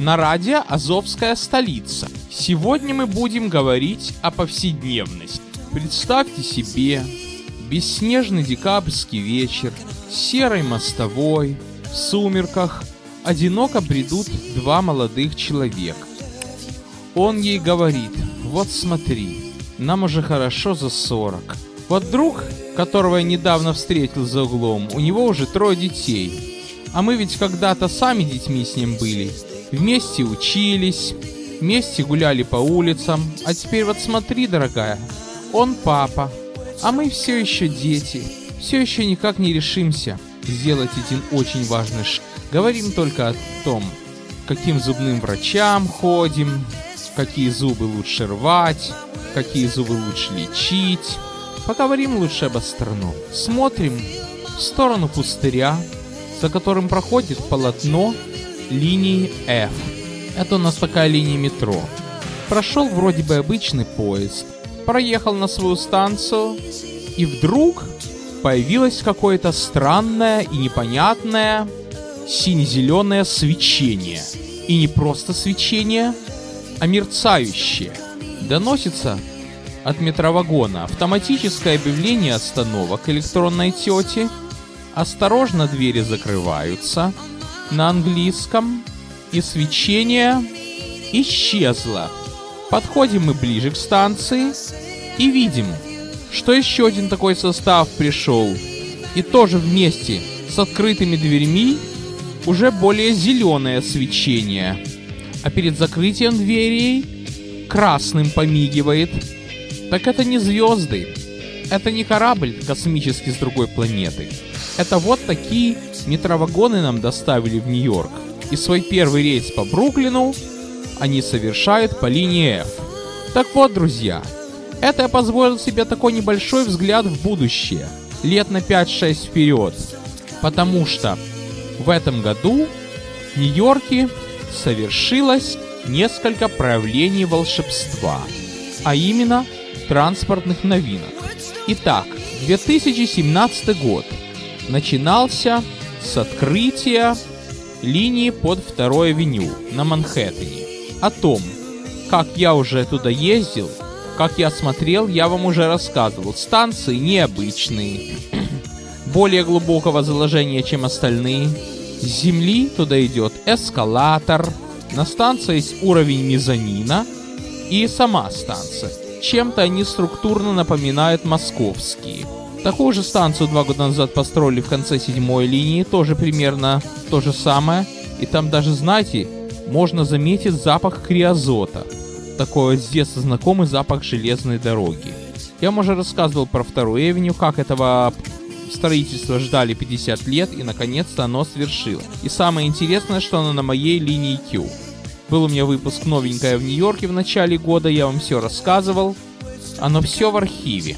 на радио «Азовская столица». Сегодня мы будем говорить о повседневности. Представьте себе бесснежный декабрьский вечер, серой мостовой, в сумерках, одиноко бредут два молодых человека. Он ей говорит, вот смотри, нам уже хорошо за сорок. Вот друг, которого я недавно встретил за углом, у него уже трое детей. А мы ведь когда-то сами детьми с ним были. Вместе учились, вместе гуляли по улицам. А теперь вот смотри, дорогая, он папа, а мы все еще дети. Все еще никак не решимся сделать один очень важный шаг. Говорим только о том, каким зубным врачам ходим, какие зубы лучше рвать, какие зубы лучше лечить. Поговорим лучше об астрономии. Смотрим в сторону пустыря, за которым проходит полотно линии F. Это у нас такая линия метро. Прошел вроде бы обычный поезд, проехал на свою станцию, и вдруг появилось какое-то странное и непонятное сине-зеленое свечение. И не просто свечение, а мерцающее. Доносится от метровагона автоматическое объявление остановок электронной тети. Осторожно, двери закрываются на английском. И свечение исчезло. Подходим мы ближе к станции и видим, что еще один такой состав пришел. И тоже вместе с открытыми дверьми уже более зеленое свечение. А перед закрытием дверей красным помигивает. Так это не звезды. Это не корабль космический с другой планеты. Это вот такие метровагоны нам доставили в Нью-Йорк. И свой первый рейс по Бруклину они совершают по линии F. Так вот, друзья, это позволил себе такой небольшой взгляд в будущее, лет на 5-6 вперед. Потому что в этом году в Нью-Йорке совершилось несколько проявлений волшебства, а именно транспортных новинок. Итак, 2017 год начинался с открытия линии под второй авеню на Манхэттене. О том, как я уже туда ездил, как я смотрел, я вам уже рассказывал. Станции необычные, более глубокого заложения, чем остальные. С земли туда идет эскалатор. На станции есть уровень мезонина и сама станция. Чем-то они структурно напоминают московские. Такую же станцию два года назад построили в конце седьмой линии, тоже примерно то же самое. И там даже, знаете, можно заметить запах криозота. Такой с детства знакомый запах железной дороги. Я вам уже рассказывал про вторую Эвеню, как этого строительства ждали 50 лет, и наконец-то оно свершилось. И самое интересное, что оно на моей линии Q. Был у меня выпуск новенькое в Нью-Йорке в начале года, я вам все рассказывал. Оно все в архиве.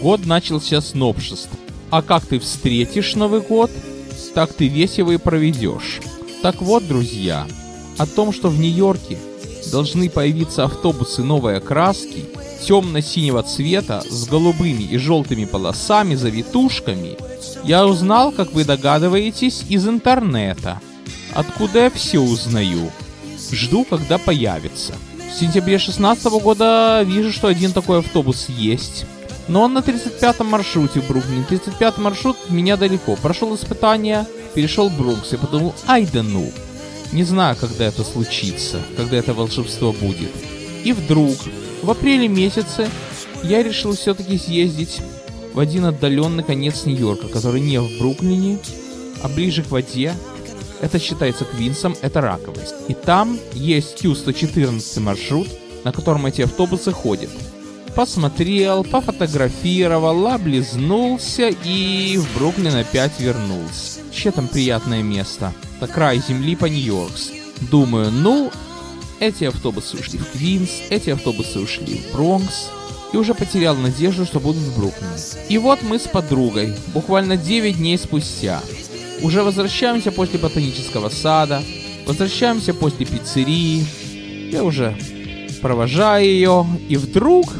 Год начался с новшеств. А как ты встретишь Новый год, так ты весь его и проведешь. Так вот, друзья, о том, что в Нью-Йорке должны появиться автобусы новой окраски, темно-синего цвета, с голубыми и желтыми полосами, завитушками, я узнал, как вы догадываетесь, из интернета. Откуда я все узнаю. Жду, когда появится. В сентябре 16 года вижу, что один такой автобус есть. Но он на 35-м маршруте в Бруклине. 35-й маршрут меня далеко. Прошел испытание, перешел в Бронкс. Я подумал, ай да ну. Не знаю, когда это случится, когда это волшебство будет. И вдруг, в апреле месяце, я решил все-таки съездить в один отдаленный конец Нью-Йорка, который не в Бруклине, а ближе к воде. Это считается Квинсом, это раковость. И там есть Q114 маршрут, на котором эти автобусы ходят. Посмотрел, пофотографировал, облизнулся и в Бруклин опять вернулся. Вообще там приятное место. Это край земли по Нью-Йоркс. Думаю, ну, эти автобусы ушли в Квинс, эти автобусы ушли в Бронкс, и уже потерял надежду, что будут в Бруклине. И вот мы с подругой, буквально 9 дней спустя, уже возвращаемся после ботанического сада, возвращаемся после пиццерии, я уже провожаю ее, и вдруг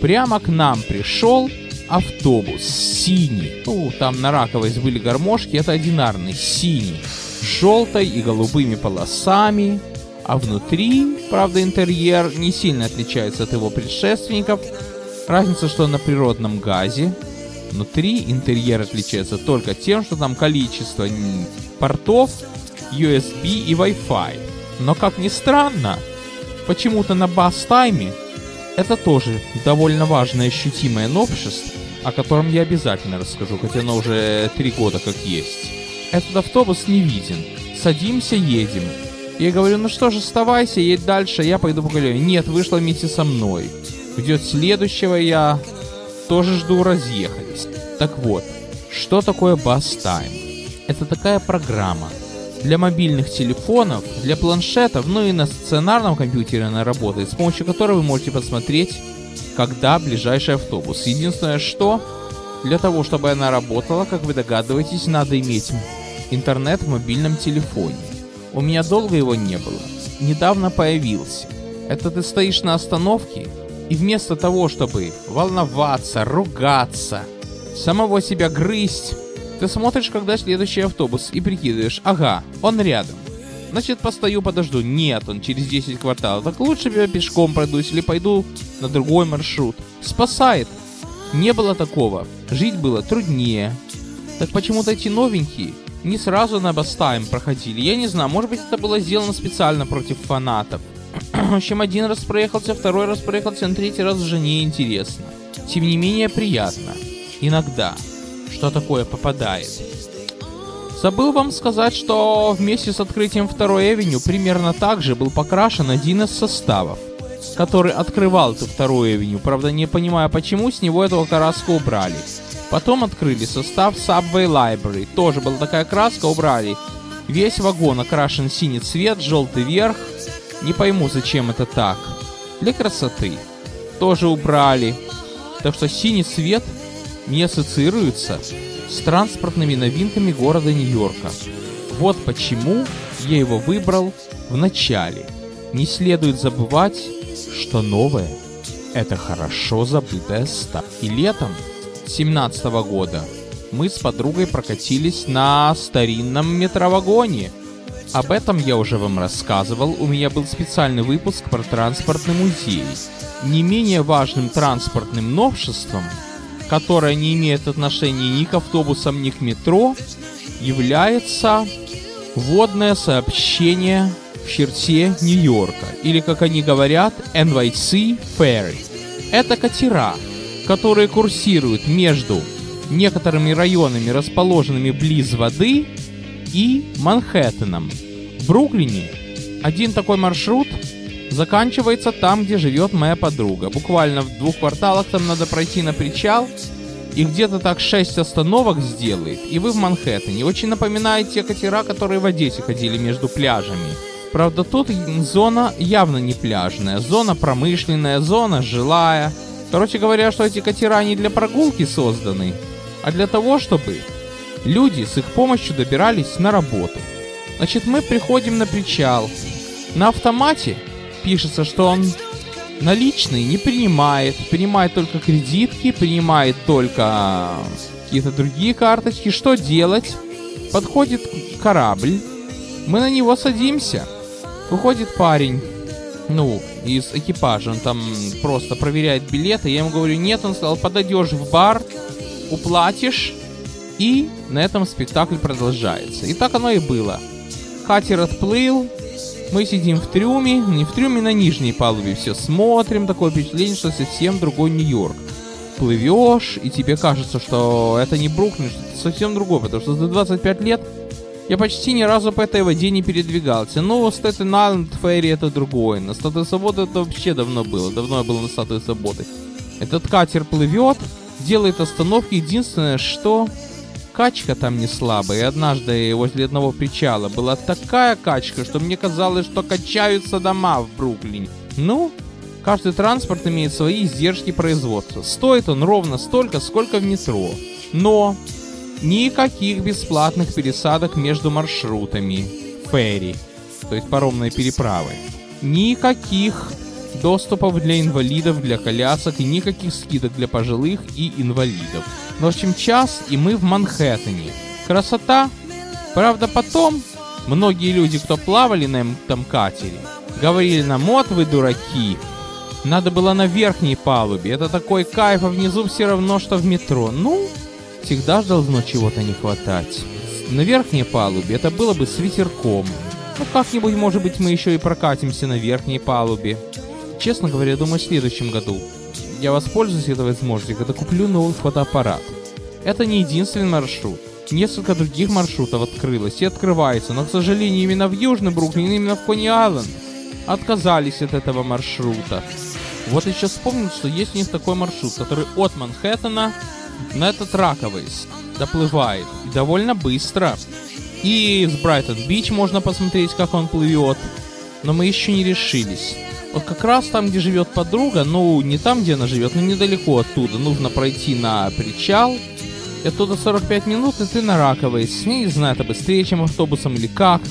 прямо к нам пришел автобус синий. Ну, там на раковость были гармошки, это одинарный, синий, с желтой и голубыми полосами, а внутри, правда, интерьер не сильно отличается от его предшественников. Разница, что на природном газе. Внутри интерьер отличается только тем, что там количество портов, USB и Wi-Fi. Но как ни странно, почему-то на бас-тайме это тоже довольно важное ощутимое новшество, о котором я обязательно расскажу, хотя оно уже три года как есть. Этот автобус не виден. Садимся, едем. Я говорю, ну что ж, оставайся, едь дальше, я пойду погуляю. Нет, вышла вместе со мной. Ждет следующего, я тоже жду, разъехались. Так вот, что такое Bus Time? Это такая программа для мобильных телефонов, для планшетов, ну и на стационарном компьютере она работает, с помощью которой вы можете посмотреть, когда ближайший автобус. Единственное, что для того, чтобы она работала, как вы догадываетесь, надо иметь интернет в мобильном телефоне. У меня долго его не было. Недавно появился. Это ты стоишь на остановке, и вместо того, чтобы волноваться, ругаться, самого себя грызть, ты смотришь, когда следующий автобус, и прикидываешь, ага, он рядом. Значит, постою, подожду. Нет, он через 10 кварталов. Так лучше я пешком пройдусь или пойду на другой маршрут. Спасает. Не было такого. Жить было труднее. Так почему-то эти новенькие не сразу на Бастайм проходили. Я не знаю, может быть это было сделано специально против фанатов. В общем, один раз проехался, второй раз проехался, на третий раз уже не интересно. Тем не менее, приятно. Иногда. Что такое попадает. Забыл вам сказать, что вместе с открытием второй Avenue примерно так же был покрашен один из составов, который открывал эту вторую Avenue. Правда, не понимая почему, с него этого краску убрали. Потом открыли состав Subway Library. Тоже была такая краска, убрали. Весь вагон окрашен синий цвет, желтый верх. Не пойму, зачем это так. Для красоты. Тоже убрали. Так что синий цвет не ассоциируется с транспортными новинками города Нью-Йорка. Вот почему я его выбрал в начале. Не следует забывать, что новое – это хорошо забытое стар. И летом 2017 года мы с подругой прокатились на старинном метровагоне. Об этом я уже вам рассказывал, у меня был специальный выпуск про транспортный музей. Не менее важным транспортным новшеством, которое не имеет отношения ни к автобусам, ни к метро, является водное сообщение в черте Нью-Йорка, или, как они говорят, NYC Ferry. Это катера, которые курсируют между некоторыми районами, расположенными близ воды, и Манхэттеном. В Бруклине один такой маршрут заканчивается там, где живет моя подруга. Буквально в двух кварталах там надо пройти на причал, и где-то так 6 остановок сделает, и вы в Манхэттене. Очень напоминает те катера, которые в Одессе ходили между пляжами. Правда, тут зона явно не пляжная, зона промышленная, зона жилая – Короче говоря, что эти катера не для прогулки созданы, а для того, чтобы люди с их помощью добирались на работу. Значит, мы приходим на причал. На автомате пишется, что он наличные не принимает, принимает только кредитки, принимает только какие-то другие карточки. Что делать? Подходит корабль, мы на него садимся. Выходит парень ну, из экипажа, он там просто проверяет билеты, я ему говорю, нет, он сказал, подойдешь в бар, уплатишь, и на этом спектакль продолжается. И так оно и было. Катер отплыл, мы сидим в трюме, не в трюме, на нижней палубе, все смотрим, такое впечатление, что совсем другой Нью-Йорк. Плывешь, и тебе кажется, что это не Бруклин, что это совсем другое, потому что за 25 лет я почти ни разу по этой воде не передвигался. Ну, Стэттен Айленд, Ферри это другое. На Статуе Свободы это вообще давно было. Давно я был на Статуе Свободы. Этот катер плывет, делает остановки. Единственное, что качка там не слабая. И однажды возле одного причала была такая качка, что мне казалось, что качаются дома в Бруклине. Ну, каждый транспорт имеет свои издержки производства. Стоит он ровно столько, сколько в метро. Но никаких бесплатных пересадок между маршрутами. Ферри, то есть паромной переправы. Никаких доступов для инвалидов, для колясок и никаких скидок для пожилых и инвалидов. В общем, час, и мы в Манхэттене. Красота. Правда, потом многие люди, кто плавали на этом катере, говорили нам, вот вы дураки, надо было на верхней палубе. Это такой кайф, а внизу все равно, что в метро. Ну, всегда должно чего-то не хватать. На верхней палубе это было бы с ветерком. Ну, как-нибудь, может быть, мы еще и прокатимся на верхней палубе. Честно говоря, думаю, в следующем году я воспользуюсь этой возможностью, когда куплю новый фотоаппарат. Это не единственный маршрут. Несколько других маршрутов открылось и открывается, но, к сожалению, именно в Южный Бруклин, именно в Кони-Айленд отказались от этого маршрута. Вот я сейчас вспомнил, что есть у них такой маршрут, который от Манхэттена на этот раковый доплывает. И довольно быстро. И с Брайтон-Бич можно посмотреть, как он плывет. Но мы еще не решились. Вот как раз там, где живет подруга, ну, не там, где она живет, но недалеко оттуда. Нужно пройти на причал. И оттуда 45 минут, и ты на Раковой. Я не знаю, это быстрее, чем автобусом или как.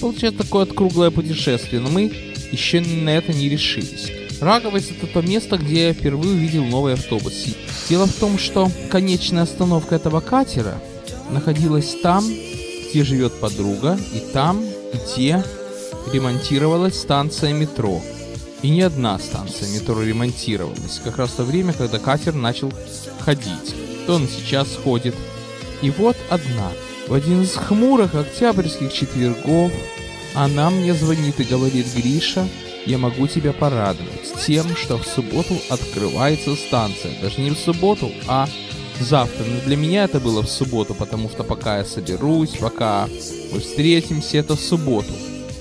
Получается такое круглое путешествие, но мы еще на это не решились. Раковость это то место, где я впервые увидел новый автобус. Дело в том, что конечная остановка этого катера находилась там, где живет подруга, и там, где ремонтировалась станция метро. И не одна станция метро ремонтировалась, как раз в то время, когда катер начал ходить. То он сейчас ходит. И вот одна. В один из хмурых октябрьских четвергов она мне звонит и говорит, Гриша, я могу тебя порадовать тем, что в субботу открывается станция. Даже не в субботу, а завтра. Но для меня это было в субботу, потому что пока я соберусь, пока мы встретимся, это в субботу.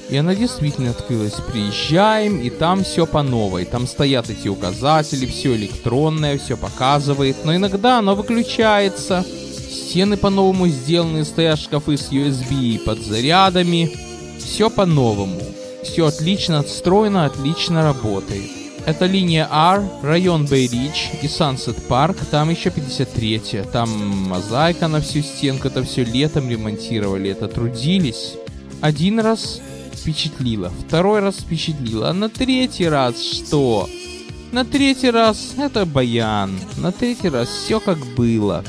И она действительно открылась. Приезжаем, и там все по новой. Там стоят эти указатели, все электронное, все показывает. Но иногда оно выключается. Стены по-новому сделаны, стоят шкафы с USB под зарядами. Все по-новому. Все отлично отстроено, отлично работает. Это линия R, район Бейрич и Sunset Парк, там еще 53 Там мозаика на всю стенку, это все летом ремонтировали, это трудились. Один раз впечатлило, второй раз впечатлило, а на третий раз что? На третий раз это баян, на третий раз все как было.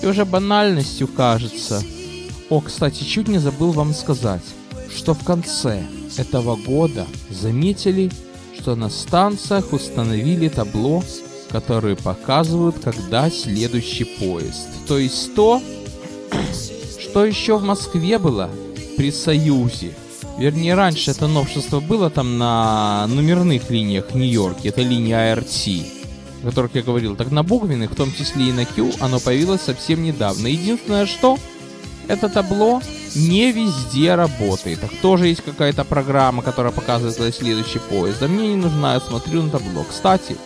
И уже банальностью кажется. О, кстати, чуть не забыл вам сказать, что в конце этого года заметили, что на станциях установили табло, которые показывают, когда следующий поезд. То есть то, что еще в Москве было при Союзе. Вернее, раньше это новшество было там на номерных линиях Нью-Йорке. Это линия ART, о которых я говорил. Так на буквенных, в том числе и на Q, оно появилось совсем недавно. Единственное, что это табло не везде работает. Так тоже есть какая-то программа, которая показывает следующий поезд. А мне не нужна, я смотрю на табло. Кстати,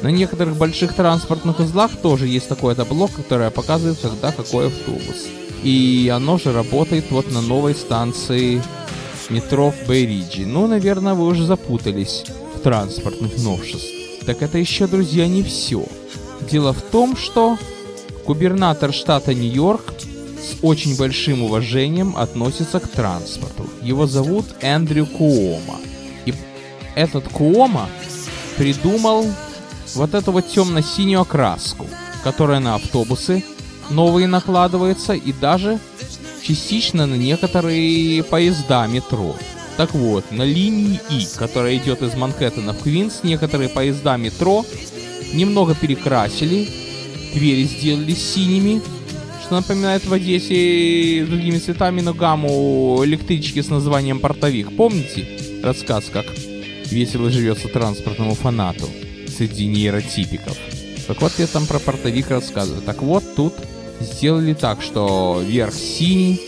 на некоторых больших транспортных узлах тоже есть такое табло, которое показывает, когда какой автобус. И оно же работает вот на новой станции метро в Бейриджи. Ну, наверное, вы уже запутались в транспортных новшеств. Так это еще, друзья, не все. Дело в том, что губернатор штата Нью-Йорк с очень большим уважением относится к транспорту. Его зовут Эндрю Куома. И этот Куома придумал вот эту вот темно-синюю окраску, которая на автобусы новые накладывается и даже частично на некоторые поезда метро. Так вот, на линии И, которая идет из Манхэттена в Квинс, некоторые поезда метро немного перекрасили, двери сделали синими, что напоминает в Одессе другими цветами, но гамму электрички с названием «Портовик». Помните рассказ, как весело живется транспортному фанату среди нейротипиков? Так вот, я там про портовик рассказываю. Так вот, тут сделали так, что верх синий,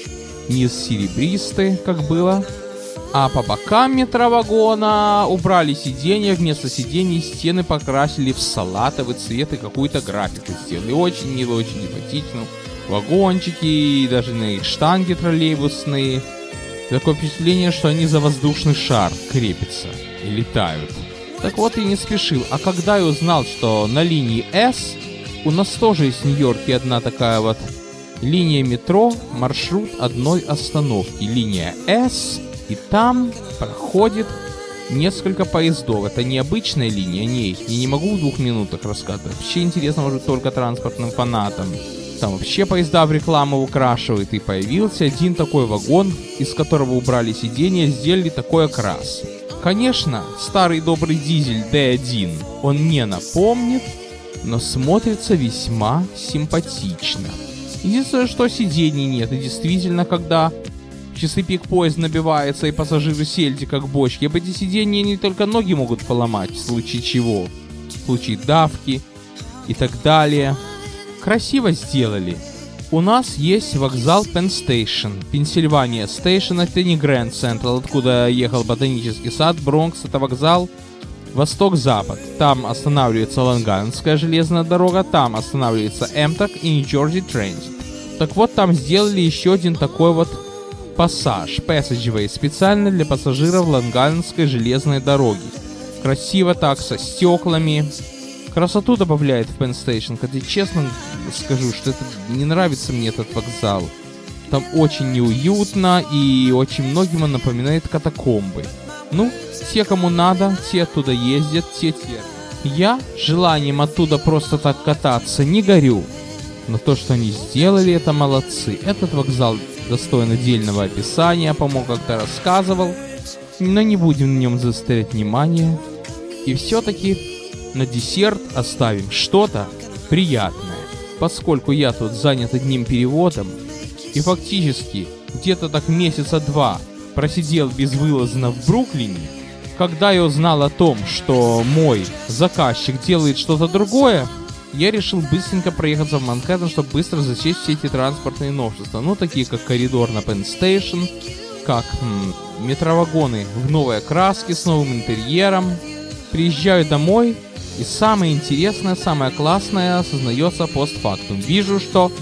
низ серебристый, как было, а по бокам метровагона убрали сиденья, вместо сидений стены покрасили в салатовый цвет и какую-то графику сделали. Очень мило, очень симпатично. Вагончики, и даже на их штанги троллейбусные. Такое впечатление, что они за воздушный шар крепятся и летают. Так вот и не спешил. А когда я узнал, что на линии S у нас тоже в Нью-Йорке одна такая вот линия метро, маршрут одной остановки. Линия S и там проходит несколько поездов. Это необычная линия, не, я не могу в двух минутах рассказывать. Вообще интересно может только транспортным фанатам. Там вообще поезда в рекламу украшивают. И появился один такой вагон, из которого убрали сиденья, сделали такой окрас. Конечно, старый добрый дизель D1 он не напомнит, но смотрится весьма симпатично. Единственное, что сидений нет, и действительно, когда часы пик поезд набивается и пассажиры сельди как бочки. Об эти сиденья не только ноги могут поломать, в случае чего. В случае давки и так далее. Красиво сделали. У нас есть вокзал Penn Station. Пенсильвания Station это не Grand Central, откуда ехал ботанический сад. Бронкс это вокзал Восток-Запад. Там останавливается Лонганская железная дорога, там останавливается Эмток и Нью-Джерси Транзит. Так вот, там сделали еще один такой вот Пассаж, Passageway, специально для пассажиров Ланганской железной дороги. Красиво так, со стеклами. Красоту добавляет в Penn Station, хотя честно скажу, что это не нравится мне этот вокзал. Там очень неуютно и очень многим он напоминает катакомбы. Ну, те, кому надо, те оттуда ездят, те терпят. Я желанием оттуда просто так кататься не горю. Но то, что они сделали, это молодцы. Этот вокзал достоин отдельного описания, помог как-то рассказывал, но не будем на нем заострять внимание. И все-таки на десерт оставим что-то приятное, поскольку я тут занят одним переводом, и фактически где-то так месяца два просидел безвылазно в Бруклине, когда я узнал о том, что мой заказчик делает что-то другое, я решил быстренько проехаться в Манхэттен, чтобы быстро засечь все эти транспортные новшества. Ну, такие как коридор на Penn Station, как м, метровагоны в новой окраске с новым интерьером. Приезжаю домой, и самое интересное, самое классное осознается постфактум. Вижу, что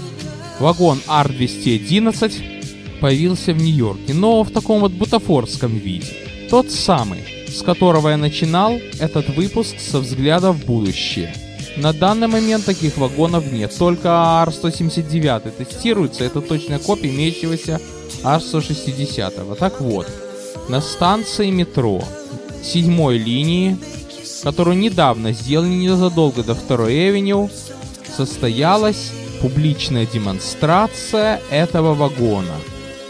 вагон R211 появился в Нью-Йорке, но в таком вот бутафорском виде. Тот самый, с которого я начинал этот выпуск со взгляда в будущее. На данный момент таких вагонов нет, только R179 тестируется, это точная копия имеющегося R160. Так вот, на станции метро седьмой линии, которую недавно сделали незадолго до второй Эвеню, состоялась публичная демонстрация этого вагона.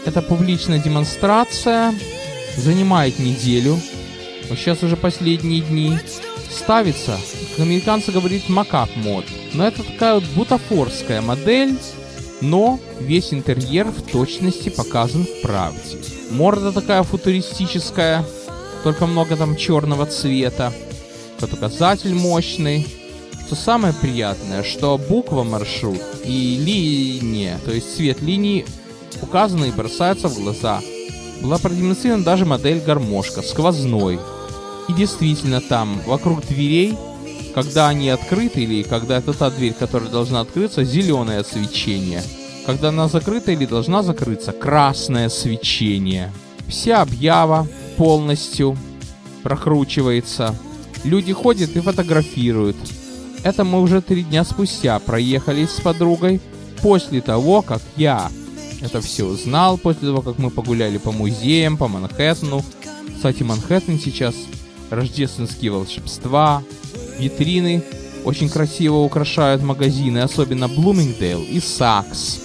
Эта публичная демонстрация занимает неделю, сейчас уже последние дни, ставится, как американцы говорят, макак мод. Но это такая вот бутафорская модель, но весь интерьер в точности показан в правде. Морда такая футуристическая, только много там черного цвета. Фотоказатель мощный. Что самое приятное, что буква маршрут и линия, то есть цвет линии указаны и бросаются в глаза. Была продемонстрирована даже модель гармошка, сквозной, и действительно там, вокруг дверей, когда они открыты или когда это та дверь, которая должна открыться, зеленое свечение. Когда она закрыта или должна закрыться, красное свечение. Вся объява полностью прокручивается. Люди ходят и фотографируют. Это мы уже три дня спустя проехали с подругой после того, как я это все узнал, после того, как мы погуляли по музеям, по Манхэттену. Кстати, Манхэттен сейчас рождественские волшебства, витрины очень красиво украшают магазины, особенно Блумингдейл и Сакс.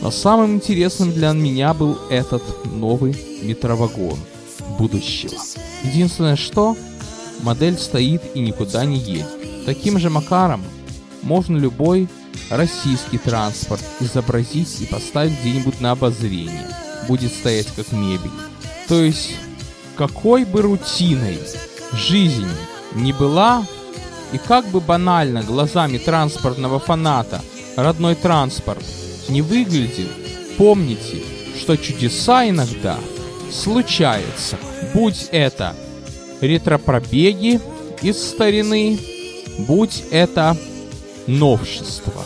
Но самым интересным для меня был этот новый метровагон будущего. Единственное что, модель стоит и никуда не едет. Таким же макаром можно любой российский транспорт изобразить и поставить где-нибудь на обозрение. Будет стоять как мебель. То есть, какой бы рутиной жизнь не была, и как бы банально глазами транспортного фаната родной транспорт не выглядел, помните, что чудеса иногда случаются. Будь это ретропробеги из старины, будь это новшество.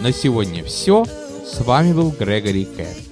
На сегодня все. С вами был Грегори Кэт.